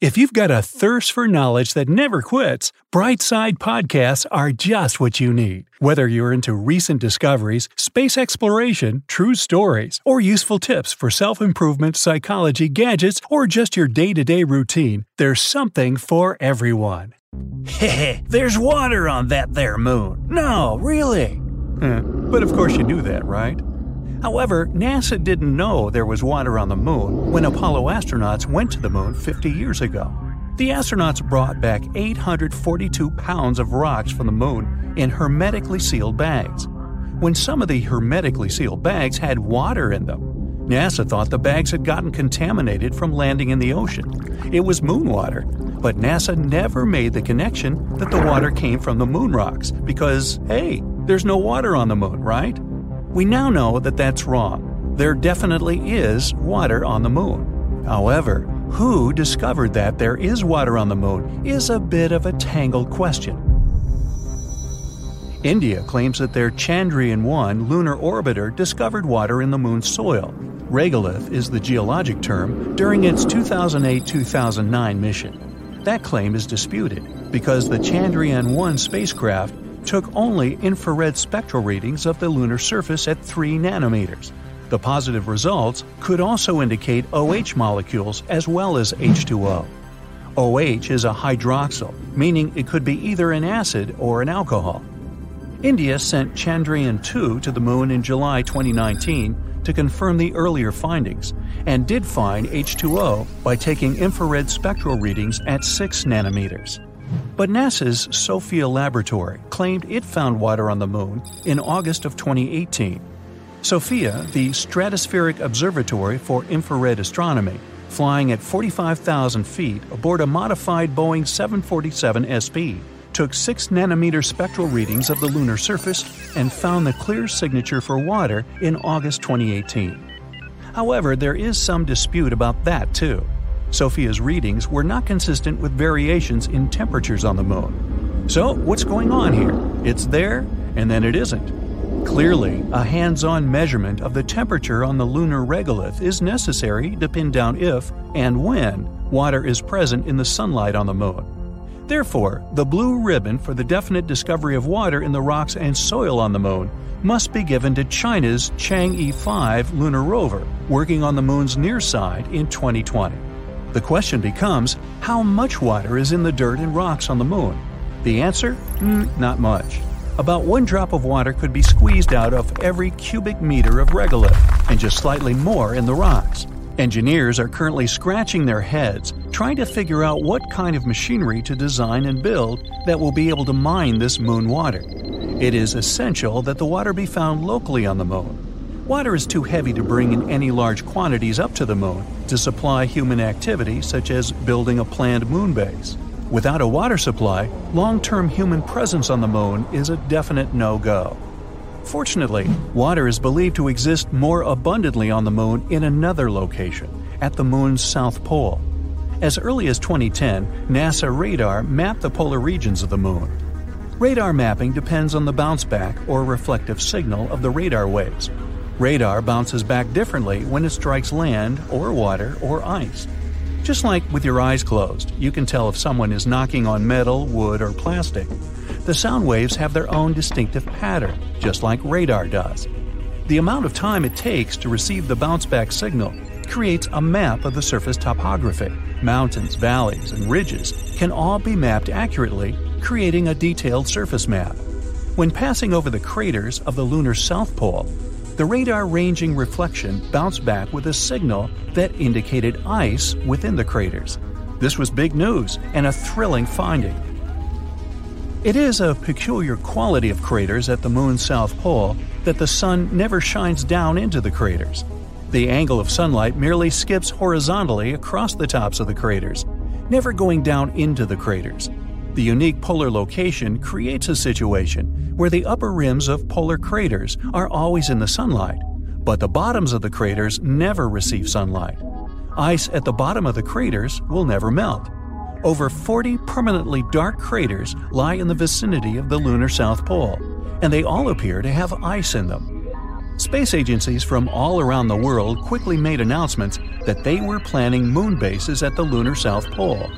If you've got a thirst for knowledge that never quits, Brightside Podcasts are just what you need. Whether you're into recent discoveries, space exploration, true stories, or useful tips for self improvement, psychology, gadgets, or just your day to day routine, there's something for everyone. Heh, there's water on that there moon. No, really. But of course you knew that, right? However, NASA didn't know there was water on the moon when Apollo astronauts went to the moon 50 years ago. The astronauts brought back 842 pounds of rocks from the moon in hermetically sealed bags. When some of the hermetically sealed bags had water in them, NASA thought the bags had gotten contaminated from landing in the ocean. It was moon water, but NASA never made the connection that the water came from the moon rocks because, hey, there's no water on the moon, right? We now know that that's wrong. There definitely is water on the moon. However, who discovered that there is water on the moon is a bit of a tangled question. India claims that their Chandrayaan 1 lunar orbiter discovered water in the moon's soil. Regolith is the geologic term during its 2008 2009 mission. That claim is disputed because the Chandrayaan 1 spacecraft took only infrared spectral readings of the lunar surface at 3 nanometers. The positive results could also indicate OH molecules as well as H2O. OH is a hydroxyl, meaning it could be either an acid or an alcohol. India sent Chandrayaan 2 to the moon in July 2019 to confirm the earlier findings, and did find H2O by taking infrared spectral readings at 6 nanometers. But NASA's SOFIA laboratory claimed it found water on the moon in August of 2018. SOFIA, the Stratospheric Observatory for Infrared Astronomy, flying at 45,000 feet aboard a modified Boeing 747 SP, took 6 nanometer spectral readings of the lunar surface and found the clear signature for water in August 2018. However, there is some dispute about that too. SOFIA's readings were not consistent with variations in temperatures on the moon. So, what's going on here? It's there, and then it isn't. Clearly, a hands on measurement of the temperature on the lunar regolith is necessary to pin down if and when water is present in the sunlight on the moon. Therefore, the blue ribbon for the definite discovery of water in the rocks and soil on the moon must be given to China's Chang'e 5 lunar rover, working on the moon's near side in 2020. The question becomes how much water is in the dirt and rocks on the moon? The answer? Mm, not much. About one drop of water could be squeezed out of every cubic meter of regolith, and just slightly more in the rocks. Engineers are currently scratching their heads, trying to figure out what kind of machinery to design and build that will be able to mine this moon water. It is essential that the water be found locally on the moon. Water is too heavy to bring in any large quantities up to the moon to supply human activity such as building a planned moon base. Without a water supply, long term human presence on the moon is a definite no go. Fortunately, water is believed to exist more abundantly on the moon in another location, at the moon's south pole. As early as 2010, NASA radar mapped the polar regions of the moon. Radar mapping depends on the bounce back or reflective signal of the radar waves, Radar bounces back differently when it strikes land, or water, or ice. Just like with your eyes closed, you can tell if someone is knocking on metal, wood, or plastic. The sound waves have their own distinctive pattern, just like radar does. The amount of time it takes to receive the bounce back signal creates a map of the surface topography. Mountains, valleys, and ridges can all be mapped accurately creating a detailed surface map. When passing over the craters of the lunar south pole, the radar ranging reflection bounced back with a signal that indicated ice within the craters. This was big news and a thrilling finding. It is a peculiar quality of craters at the moon's south pole that the sun never shines down into the craters. The angle of sunlight merely skips horizontally across the tops of the craters, never going down into the craters. The unique polar location creates a situation where the upper rims of polar craters are always in the sunlight, but the bottoms of the craters never receive sunlight. Ice at the bottom of the craters will never melt. Over 40 permanently dark craters lie in the vicinity of the lunar South Pole, and they all appear to have ice in them. Space agencies from all around the world quickly made announcements that they were planning moon bases at the lunar South Pole.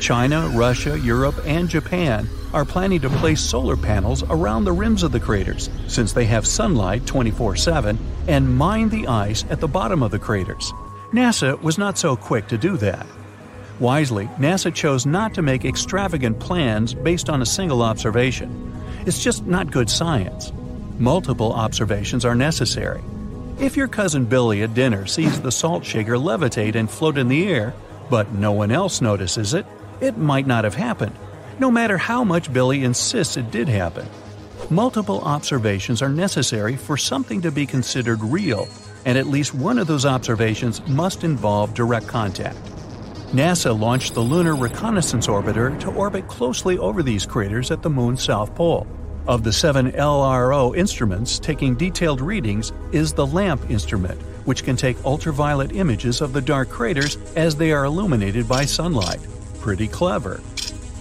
China, Russia, Europe, and Japan are planning to place solar panels around the rims of the craters, since they have sunlight 24 7, and mine the ice at the bottom of the craters. NASA was not so quick to do that. Wisely, NASA chose not to make extravagant plans based on a single observation. It's just not good science. Multiple observations are necessary. If your cousin Billy at dinner sees the salt shaker levitate and float in the air, but no one else notices it, it might not have happened, no matter how much Billy insists it did happen. Multiple observations are necessary for something to be considered real, and at least one of those observations must involve direct contact. NASA launched the Lunar Reconnaissance Orbiter to orbit closely over these craters at the Moon's south pole. Of the seven LRO instruments taking detailed readings is the LAMP instrument, which can take ultraviolet images of the dark craters as they are illuminated by sunlight. Pretty clever.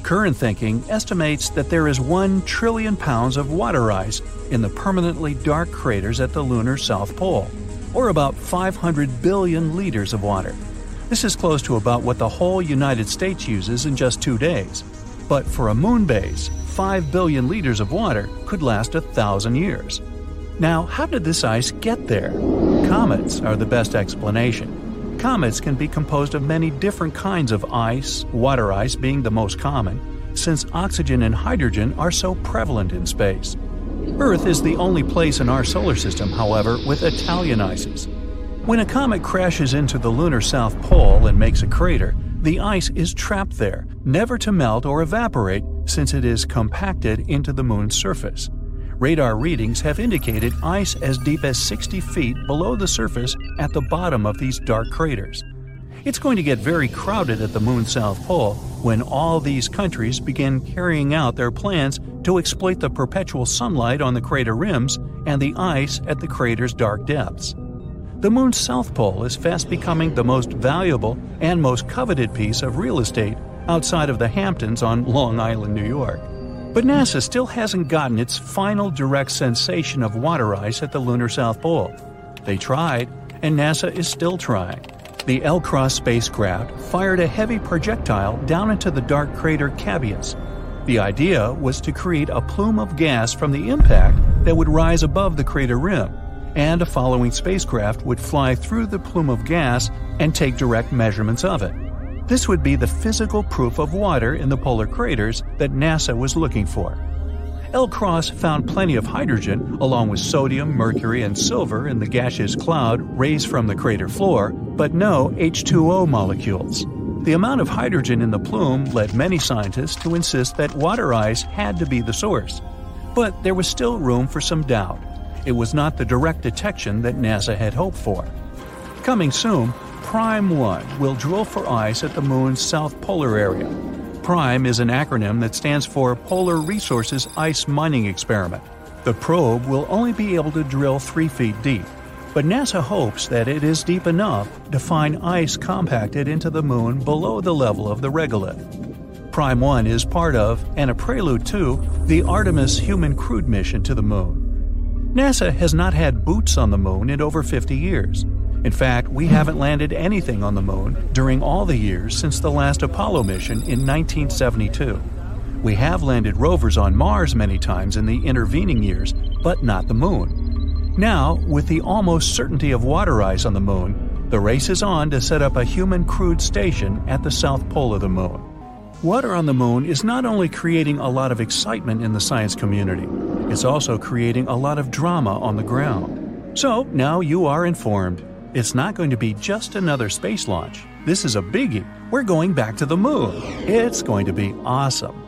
Current thinking estimates that there is 1 trillion pounds of water ice in the permanently dark craters at the lunar south pole, or about 500 billion liters of water. This is close to about what the whole United States uses in just two days. But for a moon base, 5 billion liters of water could last a thousand years. Now, how did this ice get there? Comets are the best explanation. Comets can be composed of many different kinds of ice, water ice being the most common, since oxygen and hydrogen are so prevalent in space. Earth is the only place in our solar system, however, with Italian ices. When a comet crashes into the lunar south pole and makes a crater, the ice is trapped there, never to melt or evaporate since it is compacted into the moon's surface. Radar readings have indicated ice as deep as 60 feet below the surface at the bottom of these dark craters. It's going to get very crowded at the moon's south pole when all these countries begin carrying out their plans to exploit the perpetual sunlight on the crater rims and the ice at the crater's dark depths. The moon's south pole is fast becoming the most valuable and most coveted piece of real estate outside of the Hamptons on Long Island, New York. But NASA still hasn't gotten its final direct sensation of water ice at the lunar South Pole. They tried, and NASA is still trying. The LCROSS spacecraft fired a heavy projectile down into the dark crater Cabeus. The idea was to create a plume of gas from the impact that would rise above the crater rim and a following spacecraft would fly through the plume of gas and take direct measurements of it. This would be the physical proof of water in the polar craters that NASA was looking for. LCROSS found plenty of hydrogen, along with sodium, mercury, and silver in the gaseous cloud raised from the crater floor, but no H2O molecules. The amount of hydrogen in the plume led many scientists to insist that water ice had to be the source. But there was still room for some doubt it was not the direct detection that NASA had hoped for. Coming soon, Prime 1 will drill for ice at the Moon's south polar area. PRIME is an acronym that stands for Polar Resources Ice Mining Experiment. The probe will only be able to drill 3 feet deep, but NASA hopes that it is deep enough to find ice compacted into the Moon below the level of the regolith. Prime 1 is part of, and a prelude to, the Artemis human crewed mission to the Moon. NASA has not had boots on the moon in over 50 years. In fact, we haven't landed anything on the moon during all the years since the last Apollo mission in 1972. We have landed rovers on Mars many times in the intervening years, but not the moon. Now, with the almost certainty of water ice on the moon, the race is on to set up a human crewed station at the south pole of the moon. Water on the moon is not only creating a lot of excitement in the science community, it's also creating a lot of drama on the ground. So now you are informed. It's not going to be just another space launch. This is a biggie. We're going back to the moon. It's going to be awesome.